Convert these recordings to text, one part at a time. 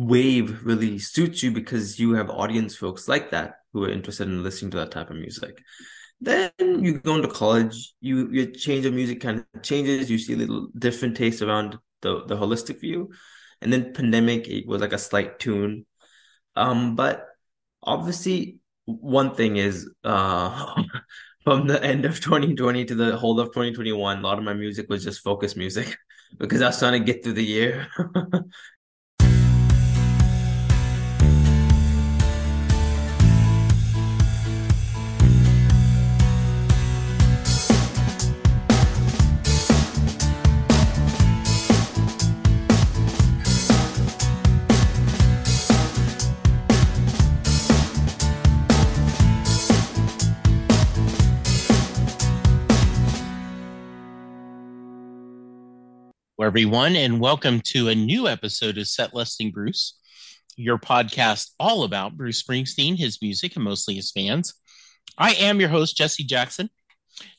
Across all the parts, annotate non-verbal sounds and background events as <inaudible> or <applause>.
wave really suits you because you have audience folks like that who are interested in listening to that type of music. Then you go into college, you your change of music kind of changes. You see a little different taste around the the holistic view, and then pandemic it was like a slight tune. Um, but obviously, one thing is uh, <laughs> from the end of 2020 to the whole of 2021, a lot of my music was just focus music <laughs> because I was trying to get through the year <laughs> everyone, and welcome to a new episode of Set Listing Bruce, your podcast all about Bruce Springsteen, his music, and mostly his fans. I am your host, Jesse Jackson.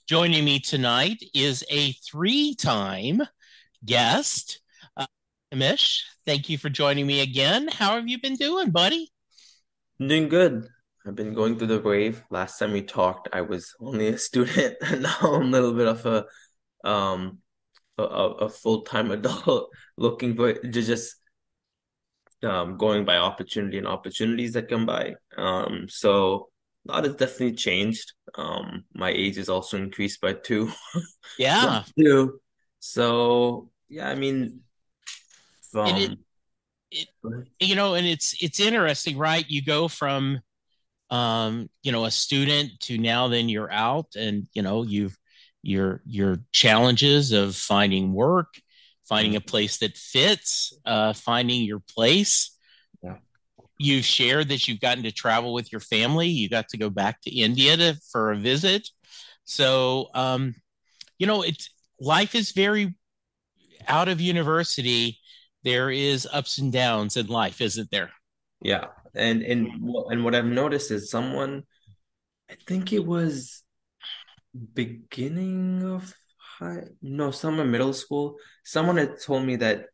Joining me tonight is a three time guest, uh, Himanish. Thank you for joining me again. How have you been doing, buddy? I'm doing good. I've been going through the wave. Last time we talked, I was only a student, <laughs> and now I'm a little bit of a um a, a full time <laughs> adult looking for just um, going by opportunity and opportunities that come by. Um, so a lot has definitely changed. Um, my age is also increased by two. <laughs> Yeah. two. So yeah, I mean, from it, it, you know, and it's it's interesting, right? You go from um, you know, a student to now then you're out and you know, you've your your challenges of finding work, finding a mm-hmm. place that fits, uh, finding your place. Yeah. You've shared that you've gotten to travel with your family. You got to go back to India to, for a visit. So, um, you know, it's life is very out of university. There is ups and downs in life, isn't there? Yeah, and and and what I've noticed is someone, I think it was beginning of high no summer middle school someone had told me that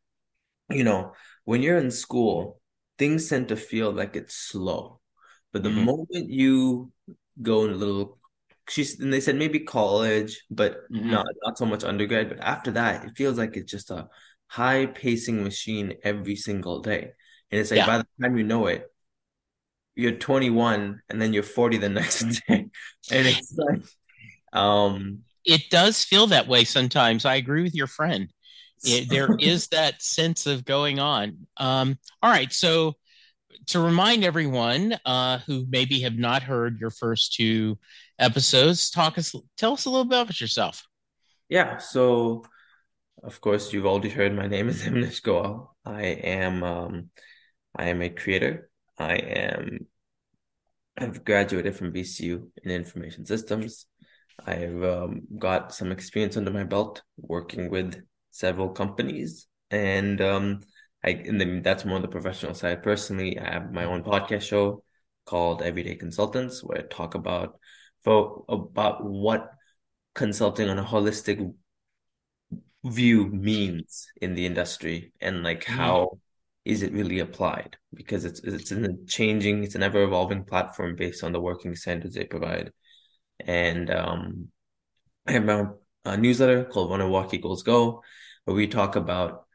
you know when you're in school things tend to feel like it's slow but the mm-hmm. moment you go in a little she's and they said maybe college but mm-hmm. not not so much undergrad but after that it feels like it's just a high pacing machine every single day and it's like yeah. by the time you know it you're 21 and then you're 40 the <laughs> next day and it's like um, it does feel that way sometimes. I agree with your friend. It, there <laughs> is that sense of going on. Um, all right, so to remind everyone uh, who maybe have not heard your first two episodes, talk us, tell us a little bit about yourself. Yeah, so of course you've already heard my name is <laughs> Himanish Goel. I am um, I am a creator. I am I've graduated from VCU in information systems. I've um, got some experience under my belt working with several companies, and um, I and that's more on the professional side. Personally, I have my own podcast show called Everyday Consultants, where I talk about for about what consulting on a holistic view means in the industry and like mm. how is it really applied because it's it's in a changing it's an ever evolving platform based on the working standards they provide and um, I have my own newsletter called When a Walk Equals Go, where we talk about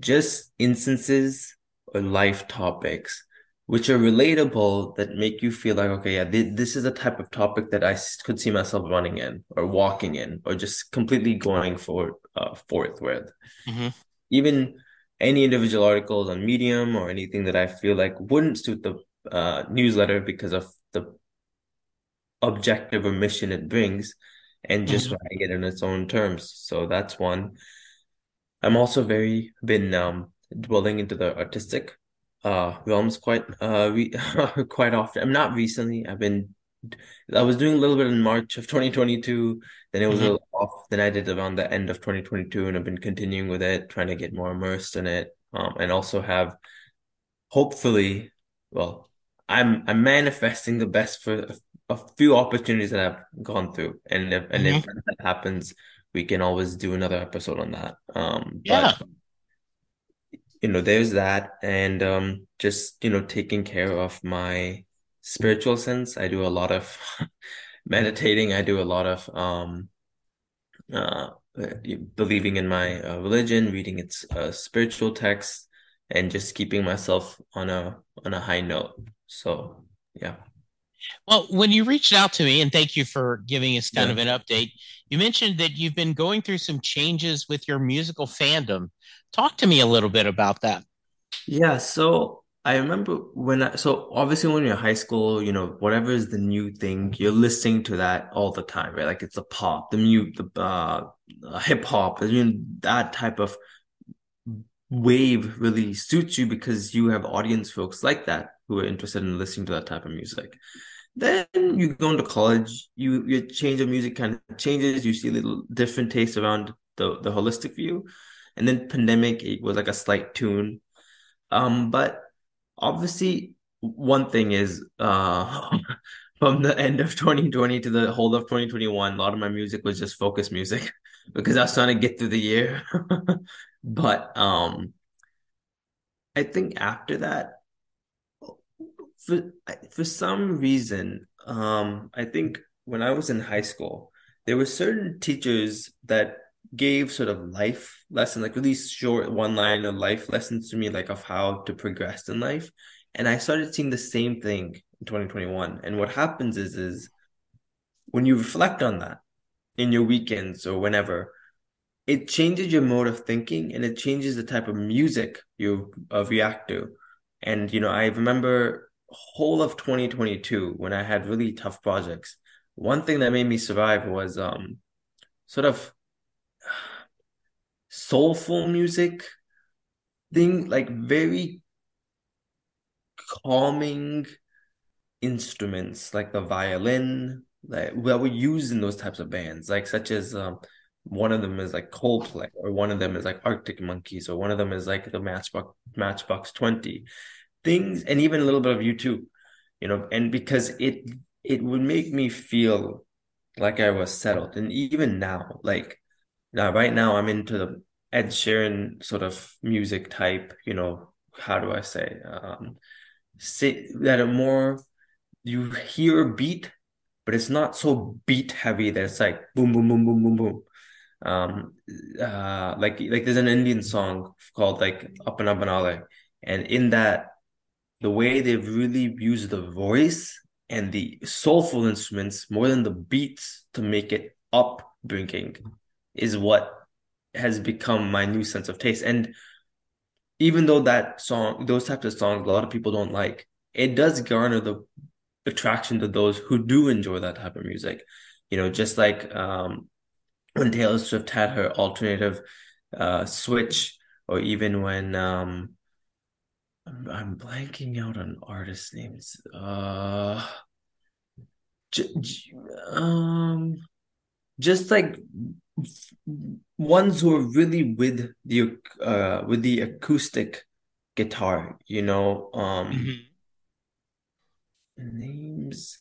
just instances or life topics which are relatable that make you feel like okay yeah th- this is a type of topic that i could see myself running in or walking in or just completely going for uh, forth with mm-hmm. even any individual articles on medium or anything that i feel like wouldn't suit the uh, newsletter because of the objective or mission it brings and just mm-hmm. writing it in its own terms. So that's one. I'm also very been um dwelling into the artistic uh realms quite uh re <laughs> quite often. I'm not recently. I've been I was doing a little bit in March of 2022. Then it was mm-hmm. a little off. Then I did around the end of 2022, and I've been continuing with it, trying to get more immersed in it, um, and also have hopefully, well, I'm I'm manifesting the best for a, few opportunities that I've gone through, and if and mm-hmm. if that happens, we can always do another episode on that. Um, yeah. But, you know, there's that, and um, just you know, taking care of my spiritual sense. I do a lot of <laughs> meditating. I do a lot of um, uh, believing in my uh, religion, reading its uh, spiritual texts, and just keeping myself on a on a high note. So yeah. Well, when you reached out to me, and thank you for giving us kind yeah. of an update, you mentioned that you've been going through some changes with your musical fandom. Talk to me a little bit about that. Yeah, so I remember when I, so obviously when you're in high school, you know, whatever is the new thing, you're listening to that all the time, right? Like it's the pop, the mute, the uh, hip hop, I mean, that type of wave really suits you because you have audience folks like that who are interested in listening to that type of music. Then you go into college, you your change of music kind of changes. You see little different taste around the the holistic view, and then pandemic it was like a slight tune, um, but obviously one thing is uh <laughs> from the end of 2020 to the whole of 2021 a lot of my music was just focus music <laughs> because i was trying to get through the year <laughs> but um i think after that for for some reason um i think when i was in high school there were certain teachers that gave sort of life lesson, like really short one line of life lessons to me, like of how to progress in life. And I started seeing the same thing in 2021. And what happens is, is when you reflect on that in your weekends or whenever, it changes your mode of thinking and it changes the type of music you uh, react to. And, you know, I remember whole of 2022 when I had really tough projects. One thing that made me survive was um sort of <sighs> soulful music thing, like very calming instruments like the violin that, were used in those types of bands, like such as um, one of them is like Coldplay, or one of them is like Arctic Monkeys, or one of them is like the Matchbox Matchbox Twenty things, and even a little bit of U2, you know, and because it it would make me feel like I was settled, and even now, like now, right now, I'm into the Ed Sheeran sort of music type. You know, how do I say? Um, say that are more you hear a beat, but it's not so beat heavy that it's like boom, boom, boom, boom, boom, boom. Um, uh, like like there's an Indian song called like up and up and Le, and in that, the way they've really used the voice and the soulful instruments more than the beats to make it upbringing is what has become my new sense of taste. And even though that song, those types of songs, a lot of people don't like, it does garner the attraction to those who do enjoy that type of music. You know, just like um, when Taylor Swift had her alternative uh, switch, or even when um, I'm, I'm blanking out on artist names. Uh, j- j- um, just like ones who are really with the uh with the acoustic guitar you know um mm-hmm. names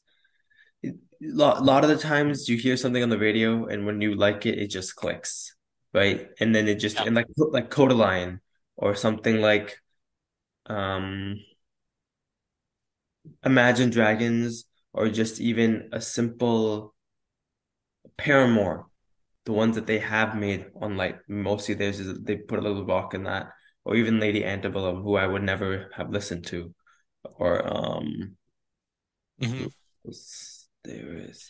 a lot, lot of the times you hear something on the radio and when you like it it just clicks right and then it just yeah. and like like Kodaline or something like um Imagine Dragons or just even a simple Paramore the ones that they have made on like mostly theirs is they put a little rock in that, or even Lady Antebellum, who I would never have listened to, or um, mm-hmm. there is.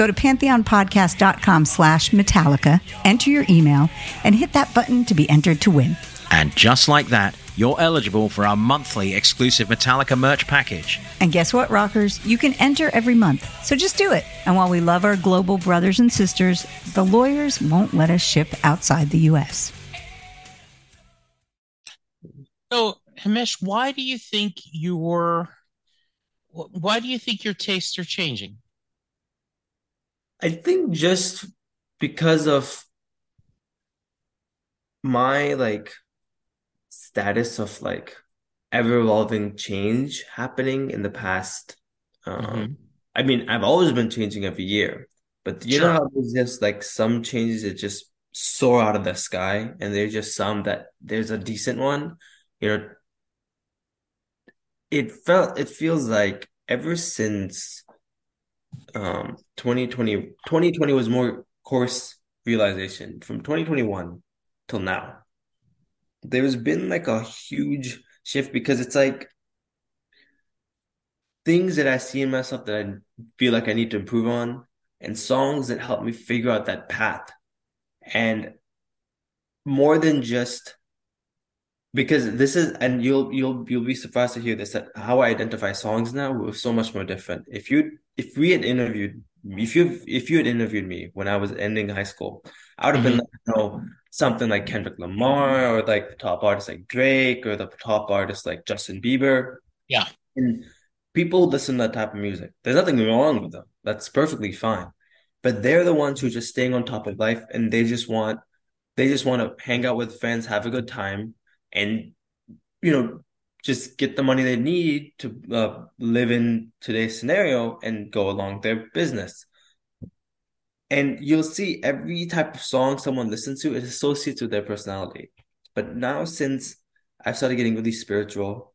Go to pantheonpodcast.com slash Metallica, enter your email, and hit that button to be entered to win. And just like that, you're eligible for our monthly exclusive Metallica merch package. And guess what, rockers? You can enter every month. So just do it. And while we love our global brothers and sisters, the lawyers won't let us ship outside the U.S. So, Himesh, why do you think your why do you think your tastes are changing? I think just because of my like status of like ever evolving change happening in the past. Um, mm-hmm. I mean, I've always been changing every year, but you sure. know how there's just like some changes that just soar out of the sky, and there's just some that there's a decent one. You know, it felt it feels like ever since um 2020 2020 was more course realization. From 2021 till now there's been like a huge shift because it's like things that i see in myself that i feel like i need to improve on and songs that help me figure out that path. And more than just because this is and you'll you'll you'll be surprised to hear this that how I identify songs now was so much more different. If you if we had interviewed if you if you had interviewed me when I was ending high school, I would have mm-hmm. been like, you know, something like Kendrick Lamar or like the top artists like Drake or the top artists like Justin Bieber. Yeah. And people listen to that type of music. There's nothing wrong with them. That's perfectly fine. But they're the ones who are just staying on top of life and they just want they just want to hang out with friends, have a good time, and you know just get the money they need to uh, live in today's scenario and go along their business. And you'll see every type of song someone listens to is associated with their personality. But now, since I've started getting really spiritual,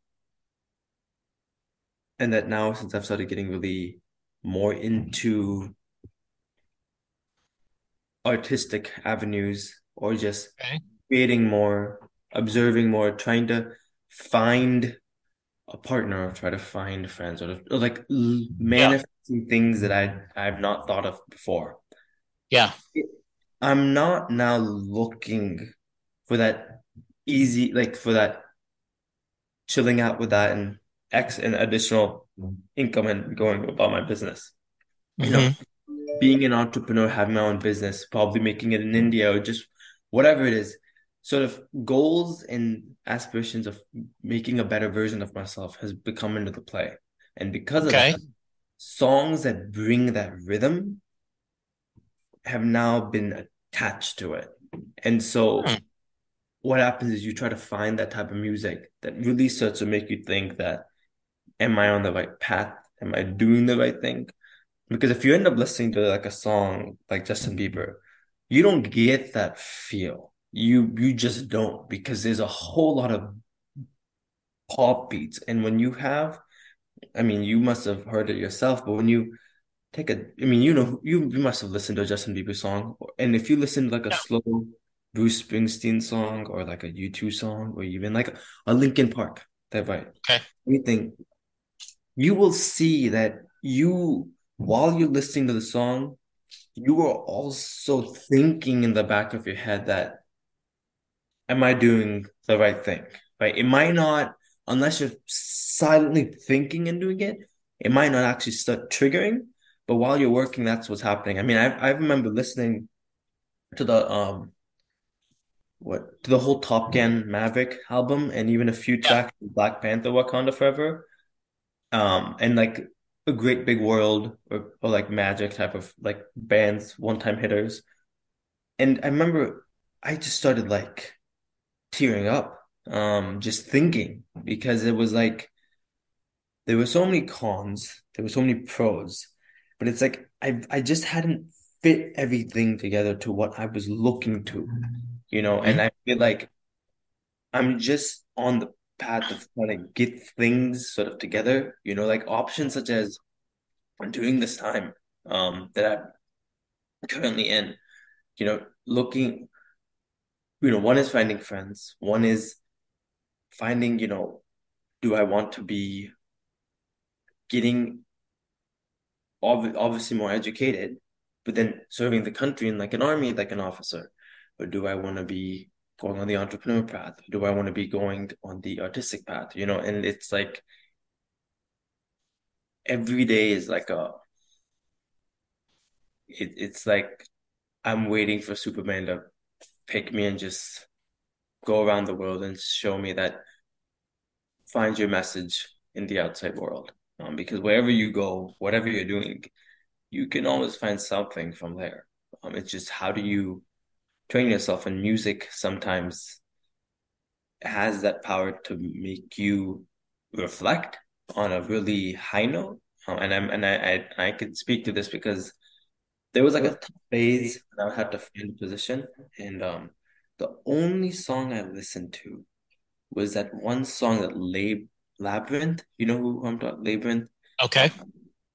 and that now, since I've started getting really more into artistic avenues or just okay. creating more observing more, trying to find a partner or try to find friends or, or like manifesting yeah. things that I I've not thought of before. Yeah. I'm not now looking for that easy like for that chilling out with that and X and additional income and going about my business. Mm-hmm. You know, mm-hmm. being an entrepreneur, having my own business, probably making it in India or just whatever it is sort of goals and aspirations of making a better version of myself has become into the play. And because okay. of that, songs that bring that rhythm have now been attached to it. And so hmm. what happens is you try to find that type of music that really starts to make you think that am I on the right path? Am I doing the right thing? because if you end up listening to like a song like Justin Bieber, you don't get that feel. You you just don't because there's a whole lot of pop beats. And when you have, I mean, you must have heard it yourself, but when you take a, I mean, you know, you, you must have listened to a Justin Bieber song. And if you listen to like a no. slow Bruce Springsteen song or like a U2 song or even like a, a Linkin Park, that right? Okay. Anything, you will see that you, while you're listening to the song, you are also thinking in the back of your head that, am I doing the right thing? Right? It might not unless you're silently thinking and doing it, it might not actually start triggering. But while you're working, that's what's happening. I mean, I I remember listening to the um what to the whole Top Gun Maverick album and even a few tracks yeah. Black Panther Wakanda Forever. Um and like a great big world or, or like magic type of like bands, one time hitters. And I remember I just started like tearing up um, just thinking because it was like there were so many cons, there were so many pros, but it's like I I just hadn't fit everything together to what I was looking to, you know, and I feel like I'm just on the path of trying to get things sort of together, you know, like options such as during this time um that I'm currently in, you know, looking you know, one is finding friends, one is finding, you know, do I want to be getting ob- obviously more educated, but then serving the country in like an army, like an officer? Or do I want to be going on the entrepreneur path? Do I want to be going on the artistic path? You know, and it's like every day is like a it, it's like I'm waiting for Superman to pick me and just go around the world and show me that find your message in the outside world. Um, because wherever you go, whatever you're doing, you can always find something from there. Um, it's just how do you train yourself? And music sometimes has that power to make you reflect on a really high note. Um, and I'm and I, I I could speak to this because there was like a phase that I had to find a position, and um, the only song I listened to was that one song that Lab Labrinth. You know who I'm talking Labrinth? Okay.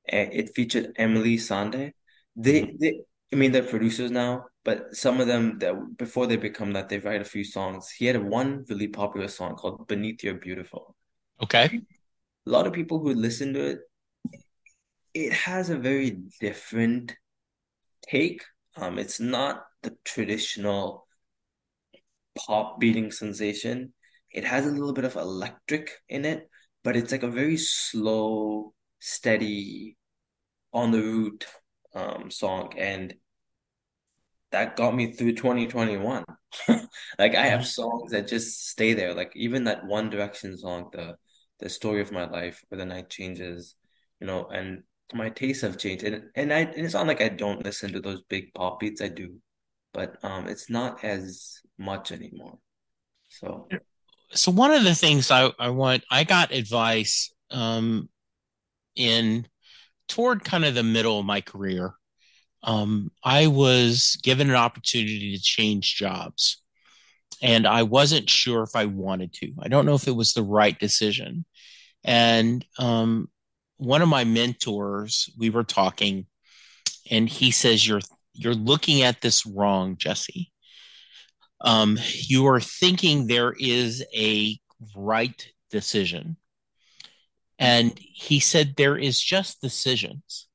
And It featured Emily Sandé. They they I mean they're producers now, but some of them that before they become that they write a few songs. He had one really popular song called Beneath Your Beautiful. Okay. A lot of people who listen to it, it has a very different take. Um, it's not the traditional pop beating sensation. It has a little bit of electric in it, but it's like a very slow, steady, on the route um, song, and that got me through 2021. <laughs> like I have songs that just stay there. Like even that One Direction song, the the story of my life, where the night changes, you know, and my tastes have changed. And and I and it's not like I don't listen to those big pop beats. I do, but um, it's not as much anymore. So, so one of the things I, I want, I got advice um, in toward kind of the middle of my career. Um, I was given an opportunity to change jobs, and I wasn't sure if I wanted to. I don't know if it was the right decision. And um, one of my mentors, we were talking, and he says, "You're you're looking at this wrong, Jesse um, you are thinking there is a right decision. And he said there is just decisions.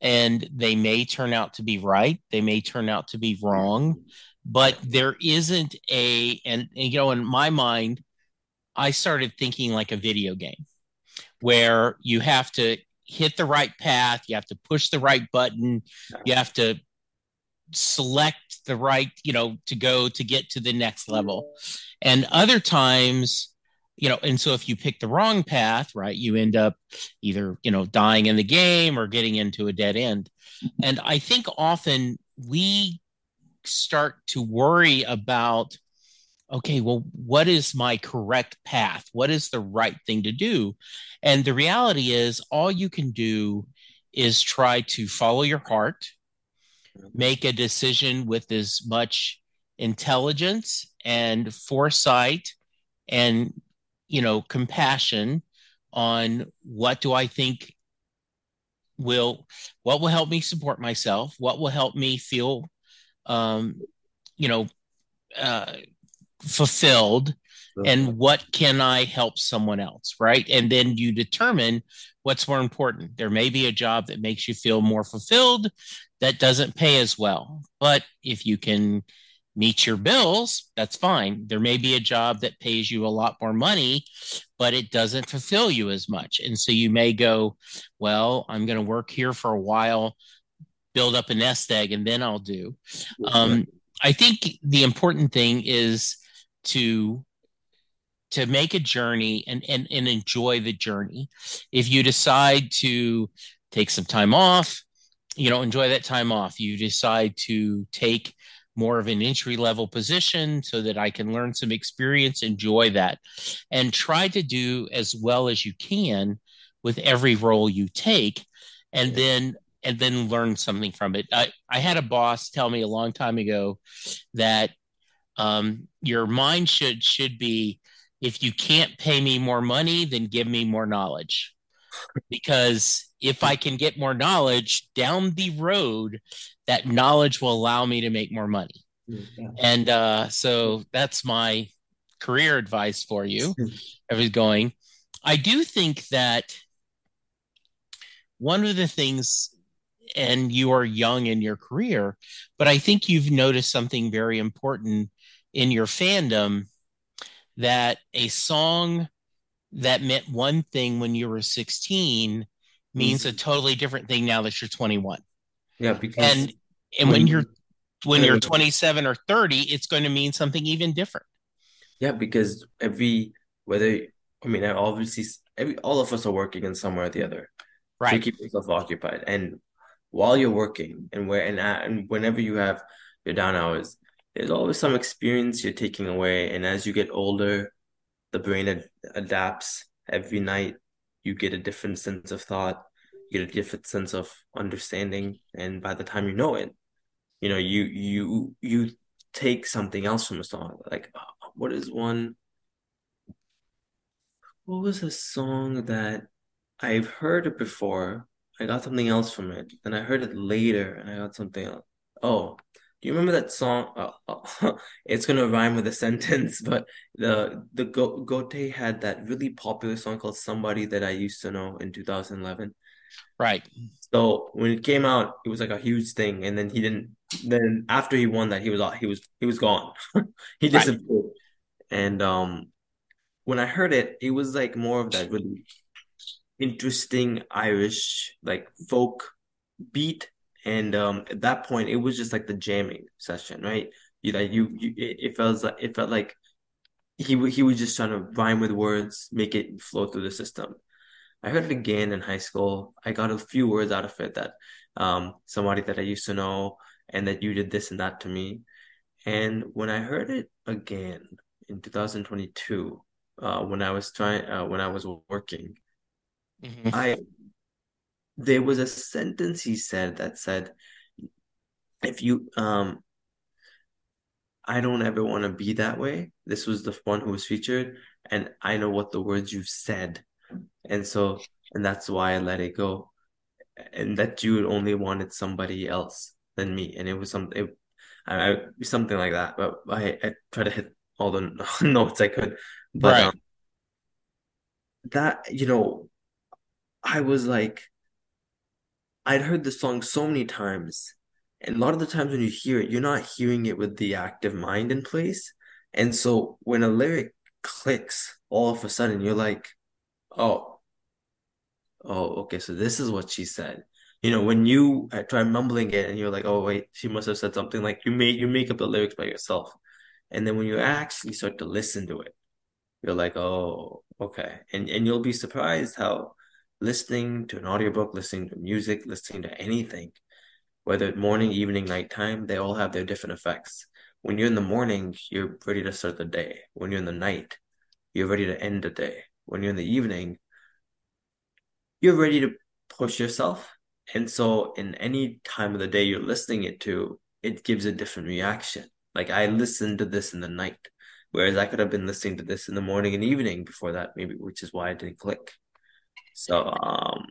And they may turn out to be right, they may turn out to be wrong, but there isn't a, and, and you know, in my mind, I started thinking like a video game where you have to hit the right path, you have to push the right button, you have to select the right, you know, to go to get to the next mm-hmm. level. And other times, you know, and so if you pick the wrong path, right, you end up either, you know, dying in the game or getting into a dead end. Mm-hmm. And I think often we start to worry about okay, well, what is my correct path? What is the right thing to do? And the reality is, all you can do is try to follow your heart, make a decision with as much intelligence and foresight and you know compassion on what do I think will what will help me support myself, what will help me feel um, you know uh, fulfilled and what can I help someone else, right? And then you determine what's more important. There may be a job that makes you feel more fulfilled that doesn't pay as well. But if you can meet your bills, that's fine. There may be a job that pays you a lot more money, but it doesn't fulfill you as much. And so you may go, well, I'm going to work here for a while, build up a nest egg, and then I'll do. Um, I think the important thing is to to make a journey and, and and enjoy the journey. If you decide to take some time off, you know, enjoy that time off. You decide to take more of an entry level position so that I can learn some experience, enjoy that, and try to do as well as you can with every role you take. And then and then learn something from it. I, I had a boss tell me a long time ago that um, your mind should should be if you can't pay me more money, then give me more knowledge. Because if I can get more knowledge down the road, that knowledge will allow me to make more money. Yeah. And uh, so that's my career advice for you. I was going. I do think that one of the things, and you are young in your career, but I think you've noticed something very important in your fandom that a song that meant one thing when you were 16 means mm-hmm. a totally different thing now that you're 21. Yeah, because and and when, when you're when you're 27 or 30, it's going to mean something even different. Yeah, because every whether I mean, obviously, every all of us are working in somewhere or the other, right? To keep yourself occupied, and while you're working, and where and, and whenever you have your down hours, there's always some experience you're taking away. And as you get older, the brain ad- adapts. Every night, you get a different sense of thought, you get a different sense of understanding, and by the time you know it, you know you you you take something else from a song. Like, uh, what is one? What was a song that I've heard it before? I got something else from it, and I heard it later, and I got something else. Oh, do you remember that song? Uh, uh, <laughs> it's gonna rhyme with a sentence, <laughs> but the the Go- Gotye had that really popular song called "Somebody That I Used to Know" in 2011. Right. So when it came out, it was like a huge thing, and then he didn't. Then after he won that, he was he was he was gone. <laughs> he disappeared. Right. And um, when I heard it, it was like more of that really interesting Irish like folk beat and um, at that point it was just like the jamming session, right? You like you, you it, felt like it felt like he he was just trying to rhyme with words, make it flow through the system. I heard it again in high school. I got a few words out of it that um, somebody that I used to know, and that you did this and that to me. And when I heard it again in 2022, uh, when I was trying, uh, when I was working, mm-hmm. I there was a sentence he said that said, if you, um, I don't ever want to be that way. This was the one who was featured, and I know what the words you've said. And so, and that's why I let it go. And that you only wanted somebody else than me. And it was something, it, I, I, something like that. But I, I try to hit all the <laughs> notes I could. But right. um, that, you know, I was like, I'd heard the song so many times, and a lot of the times when you hear it, you're not hearing it with the active mind in place. And so when a lyric clicks, all of a sudden you're like, oh, oh, okay, so this is what she said. You know, when you uh, try mumbling it and you're like, oh wait, she must have said something like you make you make up the lyrics by yourself. And then when you actually start to listen to it, you're like, oh, okay. And and you'll be surprised how listening to an audiobook, listening to music, listening to anything, whether morning, evening, nighttime, they all have their different effects. When you're in the morning, you're ready to start the day. When you're in the night, you're ready to end the day. When you're in the evening, you're ready to push yourself And so in any time of the day you're listening it to, it gives a different reaction. Like I listened to this in the night, whereas I could have been listening to this in the morning and evening before that, maybe, which is why I didn't click. So um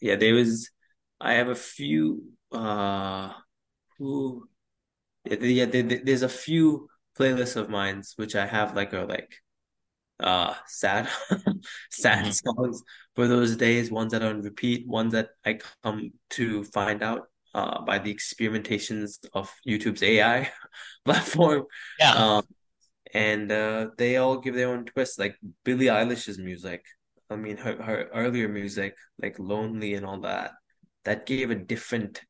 yeah, there was I have a few uh who yeah, there, there's a few playlists of mine which I have like a like uh sad <laughs> sad mm-hmm. songs for those days, ones that are on repeat, ones that I come to find out uh by the experimentations of YouTube's AI <laughs> platform. Yeah. Um, and uh they all give their own twist, like Billie Eilish's music. I mean her her earlier music, like Lovely and all that, that gave a different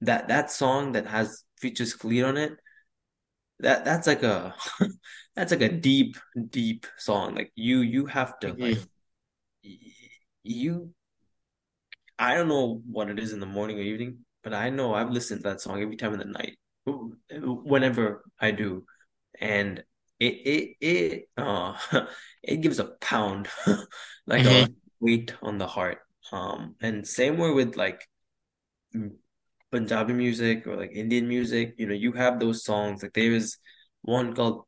that that song that has features Khalid on it, that that's like a <laughs> that's like a deep, deep song. Like you you have to like you I don't know what it is in the morning or evening, but I know I've listened to that song every time in the night. Whenever I do. And it it it uh <laughs> it gives a pound <laughs> like mm-hmm. a weight on the heart. Um and same way with like Punjabi music or like Indian music, you know, you have those songs. Like there is one called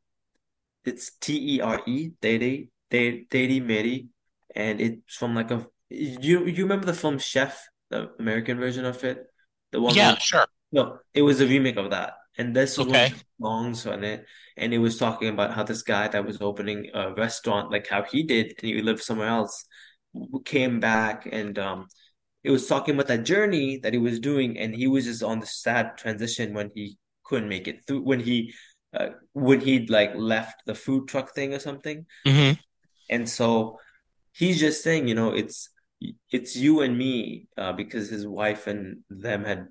it's T E R E, Teri, Teri Meri, and it's from like a you you remember the film Chef, the American version of it, the one. Yeah, sure. No, it was a remake of that, and this was okay. songs on it, and it was talking about how this guy that was opening a restaurant, like how he did, and he lived somewhere else, came back and um it was talking about that journey that he was doing, and he was just on the sad transition when he couldn't make it through when he uh, when he'd like left the food truck thing or something. Mm-hmm. And so he's just saying, you know, it's it's you and me uh, because his wife and them had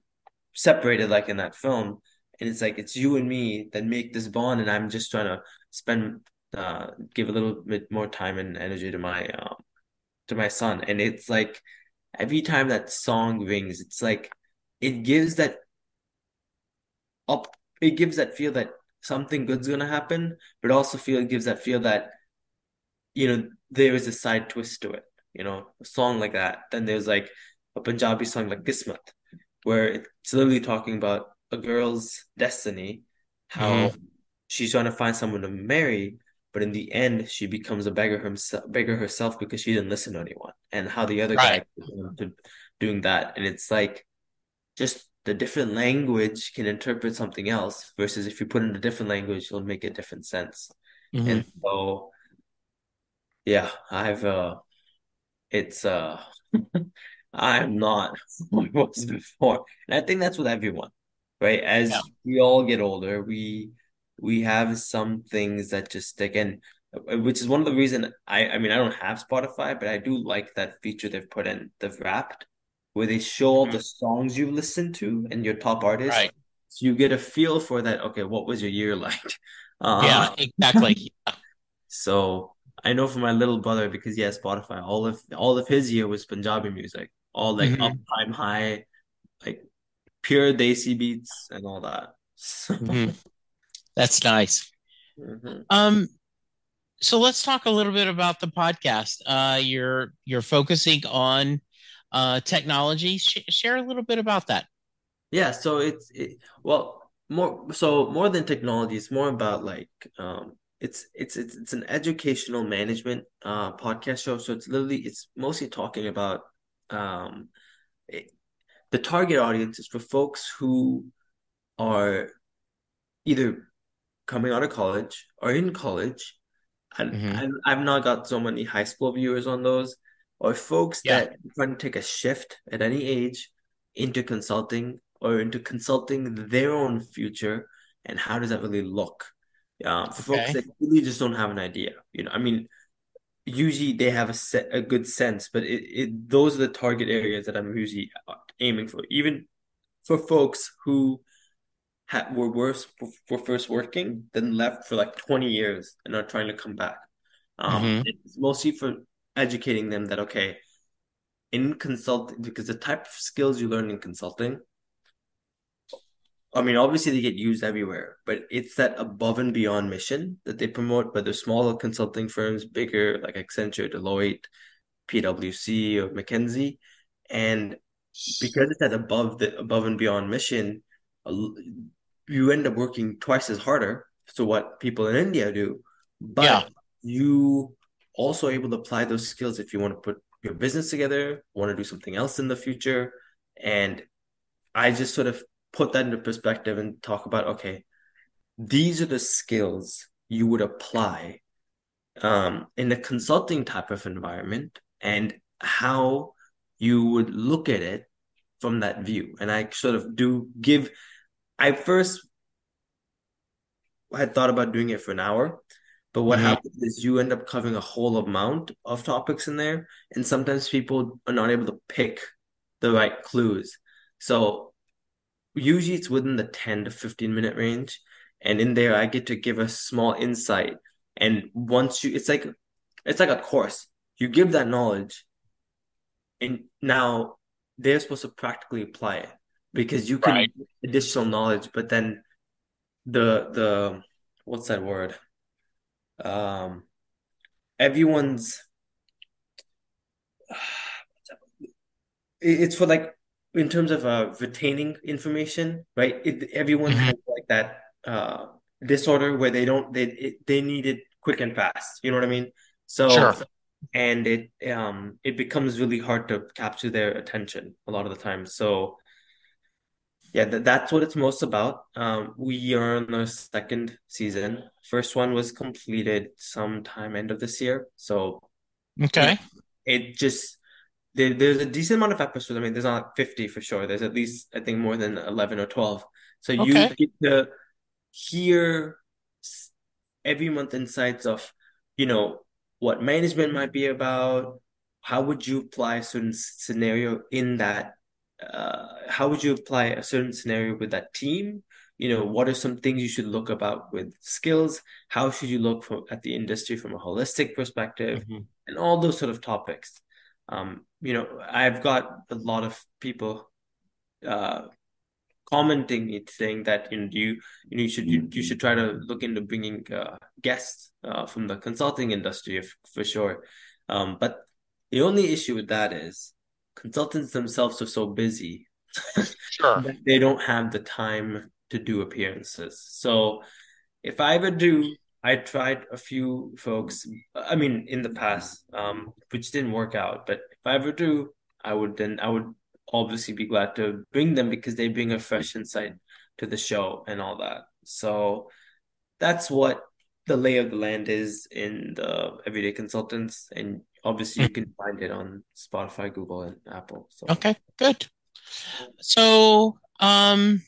separated, like in that film, and it's like it's you and me that make this bond, and I'm just trying to spend uh, give a little bit more time and energy to my um, to my son, and it's like every time that song rings, it's like it gives that up it gives that feel that something good's gonna happen, but also feel it gives that feel that you know there is a side twist to it. You know, a song like that. Then there's like a Punjabi song like Kismat, where it's literally talking about a girl's destiny, how mm-hmm. she's trying to find someone to marry, but in the end she becomes a beggar himself beggar herself because she didn't listen to anyone and how the other right. guy doing that and it's like just the different language can interpret something else versus if you put in a different language it'll make a different sense mm-hmm. and so yeah i've uh it's uh <laughs> i'm not <laughs> who i was before and i think that's with everyone right as yeah. we all get older we we have some things that just stick in uh, which is one of the reason I I mean I don't have Spotify, but I do like that feature they've put in the wrapped where they show all mm-hmm. the songs you've listened to and your top artists. Right. So you get a feel for that. Okay, what was your year <laughs> like? Uh, yeah, exactly. <laughs> so I know for my little brother because yeah, Spotify. All of all of his year was Punjabi music, all like mm-hmm. up time high, like pure desi beats and all that. Mm-hmm. That's nice. Mm-hmm. Um, so let's talk a little bit about the podcast. Uh, you're you're focusing on uh, technology. Sh- share a little bit about that. Yeah. So it's it, well more so more than technology. It's more about like um, it's it's it's it's an educational management uh podcast show. So it's literally it's mostly talking about um it, the target audience is for folks who are either coming out of college or in college. And mm-hmm. I've not got so many high school viewers on those, or folks yeah. that trying to take a shift at any age into consulting or into consulting their own future and how does that really look? For okay. folks that really just don't have an idea, you know, I mean, usually they have a set, a good sense, but it, it those are the target areas that I'm usually aiming for. Even for folks who ha- were worse were first working, then left for like 20 years and are trying to come back. Um, mm-hmm. It's mostly for educating them that, okay, in consulting, because the type of skills you learn in consulting, I mean, obviously they get used everywhere, but it's that above and beyond mission that they promote, whether smaller consulting firms, bigger like Accenture, Deloitte, PwC or McKinsey, and because it's that above the above and beyond mission, you end up working twice as harder to what people in India do, but yeah. you also able to apply those skills if you want to put your business together, want to do something else in the future, and I just sort of put that into perspective and talk about okay, these are the skills you would apply um, in a consulting type of environment and how you would look at it from that view. And I sort of do give, I first had thought about doing it for an hour, but what mm-hmm. happens is you end up covering a whole amount of topics in there. And sometimes people are not able to pick the right clues. So usually it's within the 10 to 15 minute range. And in there, I get to give a small insight. And once you, it's like, it's like a course. You give that knowledge, and now they're supposed to practically apply it because you can right. additional knowledge, but then the the what's that word? Um, everyone's <sighs> it's for like in terms of uh, retaining information, right? It, everyone mm-hmm. has like that uh, disorder where they don't they it, they need it quick and fast. You know what I mean? So sure and it um it becomes really hard to capture their attention a lot of the time. So yeah th- that's what it's most about. Um we are on the second season. First one was completed sometime end of this year. So okay. it, it just there, there's a decent amount of episodes. I mean there's not 50 for sure. There's at least i think more than 11 or 12 so you okay. get to hear every month insights of you know what management might be about how would you apply a certain scenario in that uh, how would you apply a certain scenario with that team? You know what are some things you should look about with skills? How should you look for, at the industry from a holistic perspective? Mm-hmm. and all those sort of topics. Um, you know i've got a lot of people uh, commenting it saying that you know you you know you should you, you should try to look into bringing uh, guests uh, from the consulting industry if, for sure. Um, but the only issue with that is consultants themselves are so busy sure. <laughs> they don't have the time to do appearances. So if i ever do i tried a few folks i mean in the past um, which didn't work out but if i ever do i would then i would obviously be glad to bring them because they bring a fresh insight to the show and all that. So that's what the lay of the land is in the Everyday Consultants, and obviously you can find it on Spotify, Google, and Apple. So. Okay, good. So, um,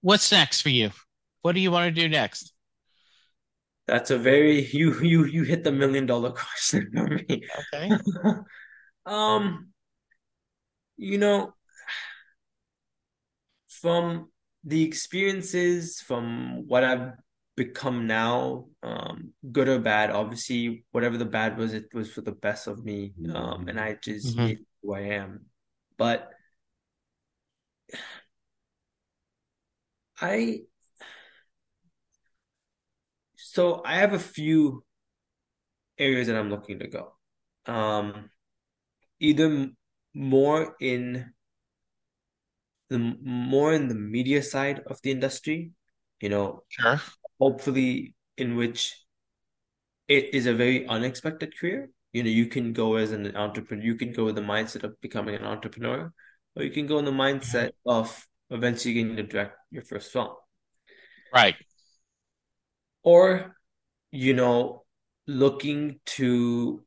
what's next for you? What do you want to do next? That's a very you you you hit the million dollar <laughs> question for me. Okay. <laughs> um, you know, from the experiences, from what I've become now, um, good or bad, obviously, whatever the bad was, it was for the best of me. Um, and I just mm-hmm. who I am. But I, so I have a few areas that I'm looking to go. Um, either more in the more in the media side of the industry, you know, sure. hopefully in which it is a very unexpected career. You know, you can go as an entrepreneur, you can go with the mindset of becoming an entrepreneur, or you can go in the mindset of eventually getting to direct your first film. Right. Or, you know, looking to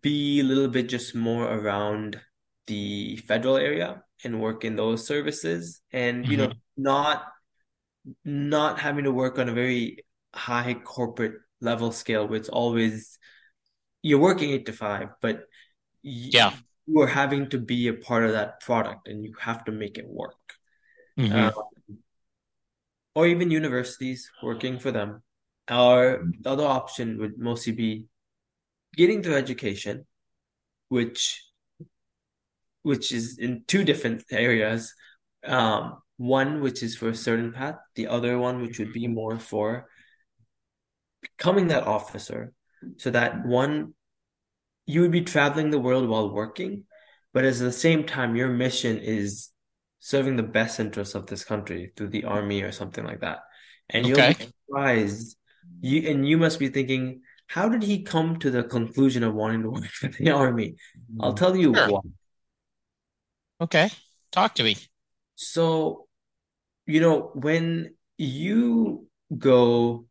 be a little bit just more around the federal area and work in those services and you mm-hmm. know not not having to work on a very high corporate level scale where it's always you're working eight to five but yeah you are having to be a part of that product and you have to make it work mm-hmm. um, or even universities working for them our the other option would mostly be getting through education which which is in two different areas. Um, one which is for a certain path, the other one which would be more for becoming that officer, so that one you would be traveling the world while working, but at the same time, your mission is serving the best interests of this country through the army or something like that. And you'll be surprised. You and you must be thinking, how did he come to the conclusion of wanting to work <laughs> for the army? I'll tell you sure. why. Okay. Talk to me. So, you know, when you go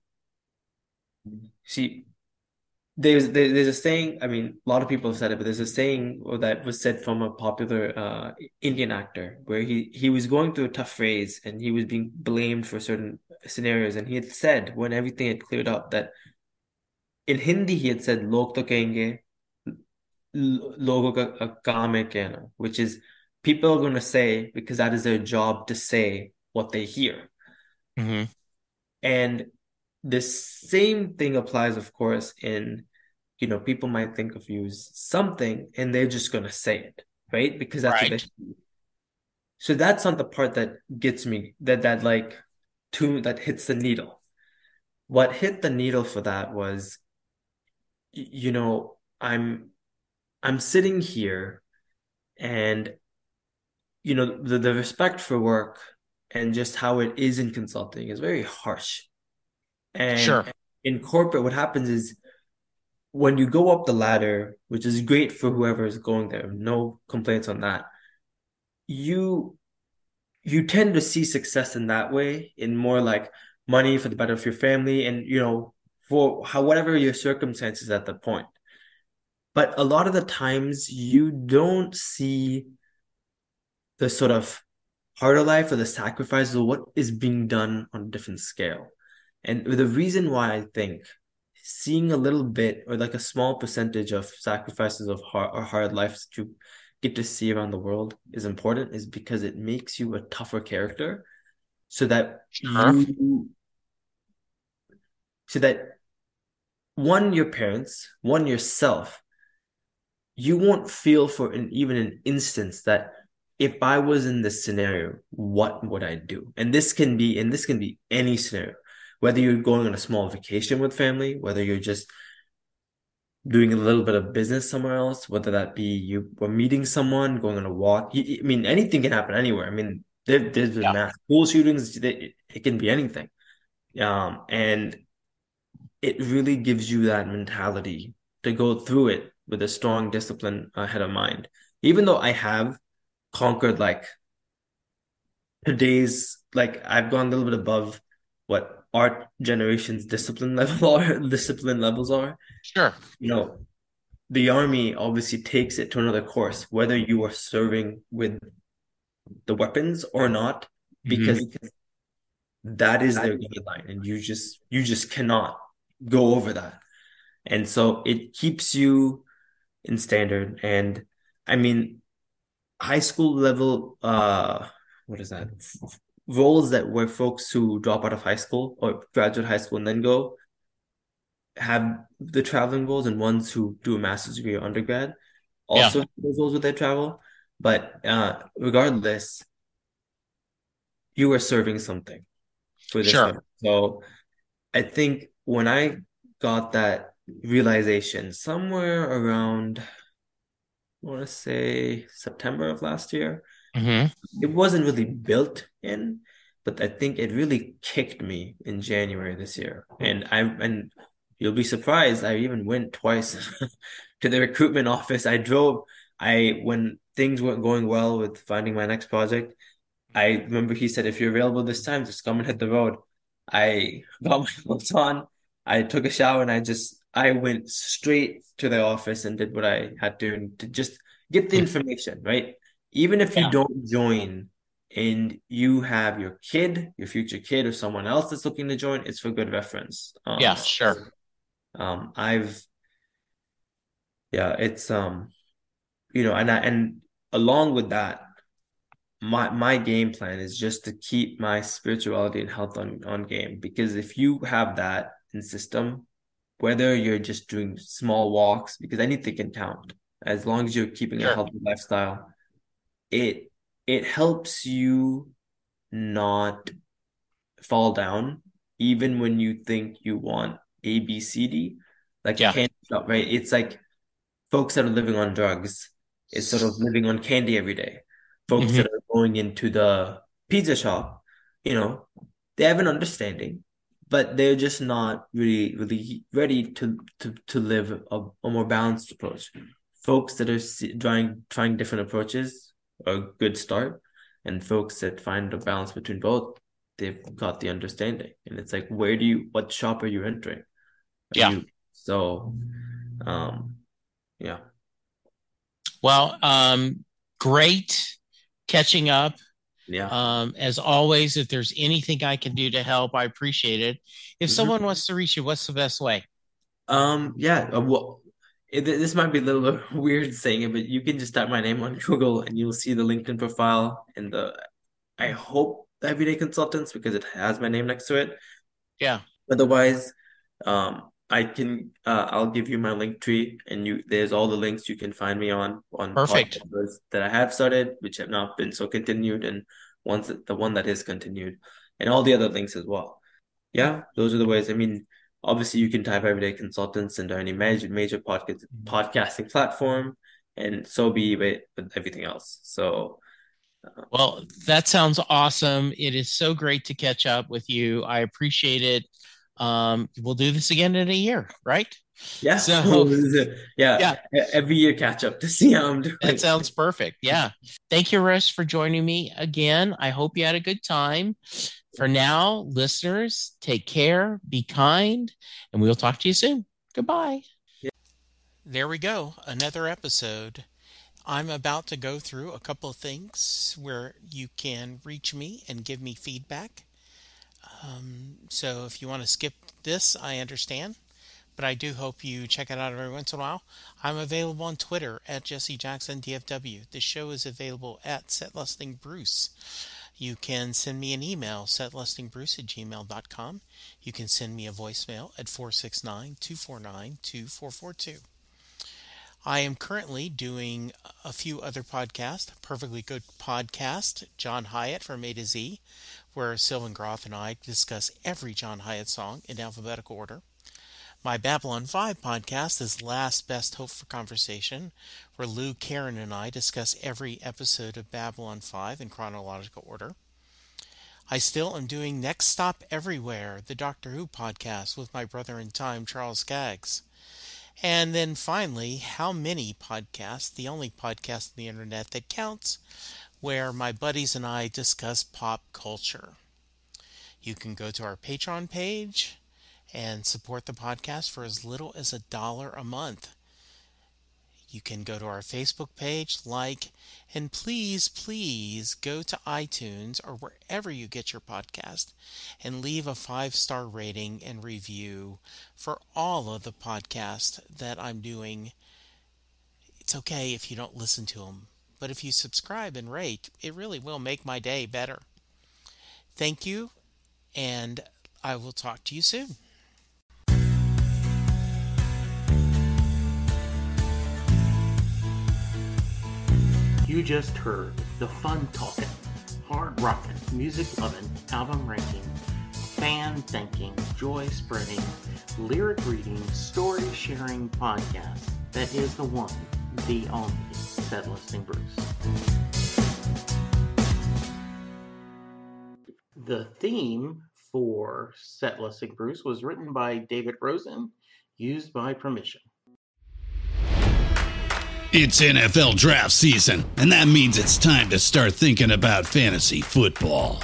see there's there's a saying i mean a lot of people have said it but there's a saying that was said from a popular uh, indian actor where he he was going through a tough phase and he was being blamed for certain scenarios and he had said when everything had cleared up that in hindi he had said log to kenge logo ka kaam hai which is people are going to say because that is their job to say what they hear mm-hmm. and the same thing applies, of course, in you know, people might think of you as something and they're just gonna say it, right? Because that's right. what they so that's not the part that gets me that that like to that hits the needle. What hit the needle for that was you know, I'm I'm sitting here and you know the, the respect for work and just how it is in consulting is very harsh and sure. in corporate, what happens is when you go up the ladder, which is great for whoever is going there, no complaints on that. You you tend to see success in that way, in more like money for the better of your family, and you know for how whatever your circumstances at the point. But a lot of the times, you don't see the sort of harder life or the sacrifices of what is being done on a different scale. And the reason why I think seeing a little bit or like a small percentage of sacrifices of hard or hard lives that you get to see around the world is important is because it makes you a tougher character so that you so that one your parents one yourself you won't feel for an even an instance that if i was in this scenario what would i do and this can be and this can be any scenario whether you're going on a small vacation with family, whether you're just doing a little bit of business somewhere else, whether that be you were meeting someone, going on a walk. I mean, anything can happen anywhere. I mean, there, there's been yeah. mass school shootings. It, it can be anything. Um, and it really gives you that mentality to go through it with a strong discipline ahead of mind. Even though I have conquered like today's, like I've gone a little bit above what our generation's discipline level <laughs> or discipline levels are. Sure. You know, the army obviously takes it to another course, whether you are serving with the weapons or not, because mm-hmm. that is their guideline, and you just you just cannot go over that. And so it keeps you in standard. And I mean, high school level, uh, what is that? roles that were folks who drop out of high school or graduate high school and then go have the traveling roles and ones who do a master's degree or undergrad also yeah. those roles with their travel. But uh, regardless, you are serving something for this. Sure. So I think when I got that realization somewhere around I want to say September of last year, Mm-hmm. It wasn't really built in, but I think it really kicked me in January this year. And I and you'll be surprised. I even went twice <laughs> to the recruitment office. I drove. I when things weren't going well with finding my next project. I remember he said, "If you're available this time, just come and hit the road." I <laughs> got my clothes on. I took a shower and I just I went straight to the office and did what I had to to just get the information right even if you yeah. don't join and you have your kid, your future kid, or someone else that's looking to join, it's for good reference. Um, yeah, sure. Um, I've, yeah, it's um, you know, and I, and along with that, my my game plan is just to keep my spirituality and health on on game because if you have that in system, whether you're just doing small walks, because anything can count, as long as you're keeping sure. a healthy lifestyle it it helps you not fall down even when you think you want a b c d like yeah. can't stop right it's like folks that are living on drugs is sort of living on candy every day. Folks mm-hmm. that are going into the pizza shop, you know, they have an understanding, but they're just not really, really ready to to to live a, a more balanced approach. Folks that are trying trying different approaches are a good start, and folks that find a balance between both, they've got the understanding. And it's like, where do you, what shop are you entering? Are yeah. You, so, um, yeah. Well, um, great catching up. Yeah. Um, as always, if there's anything I can do to help, I appreciate it. If mm-hmm. someone wants to reach you, what's the best way? Um, yeah. Uh, well, it, this might be a little <laughs> weird saying it, but you can just type my name on <laughs> Google and you'll see the LinkedIn profile and the. I hope the Everyday Consultants because it has my name next to it. Yeah. Otherwise, um, I can uh, I'll give you my link tree and you there's all the links you can find me on on perfect that I have started, which have not been so continued, and ones that, the one that is continued, and all the other links as well. Yeah, those are the ways. I mean, obviously you can type everyday consultants into any major major podcast podcasting platform, and so be with, with everything else. So uh, well, that sounds awesome. It is so great to catch up with you. I appreciate it um, we'll do this again in a year, right? Yeah. So <laughs> yeah, yeah. Every year catch up to see how I'm doing. That sounds perfect. Yeah. Thank you, Russ, for joining me again. I hope you had a good time. For now, listeners, take care, be kind, and we'll talk to you soon. Goodbye. Yeah. There we go. Another episode. I'm about to go through a couple of things where you can reach me and give me feedback. Um, so if you want to skip this, I understand. But I do hope you check it out every once in a while. I'm available on Twitter at Jesse Jackson DFW. The show is available at setlistingbruce. You can send me an email, setlistingbruce at gmail.com. You can send me a voicemail at 469 249 2442. I am currently doing a few other podcasts. Perfectly Good Podcast, John Hiatt from A to Z, where Sylvan Groth and I discuss every John Hiatt song in alphabetical order. My Babylon 5 podcast is Last Best Hope for Conversation, where Lou, Karen, and I discuss every episode of Babylon 5 in chronological order. I still am doing Next Stop Everywhere, the Doctor Who podcast with my brother in time, Charles Skaggs. And then finally, How Many Podcasts, the only podcast on the internet that counts, where my buddies and I discuss pop culture. You can go to our Patreon page and support the podcast for as little as a dollar a month. You can go to our Facebook page, like, and please, please go to iTunes or wherever you get your podcast and leave a five star rating and review for all of the podcasts that I'm doing. It's okay if you don't listen to them but if you subscribe and rate, it really will make my day better. Thank you, and I will talk to you soon. You just heard the fun talking, hard rocking, music loving, album ranking, fan thinking, joy spreading, lyric reading, story sharing podcast that is the one, the only Set Listing Bruce. The theme for Set Listing Bruce was written by David Rosen, used by permission. It's NFL draft season, and that means it's time to start thinking about fantasy football.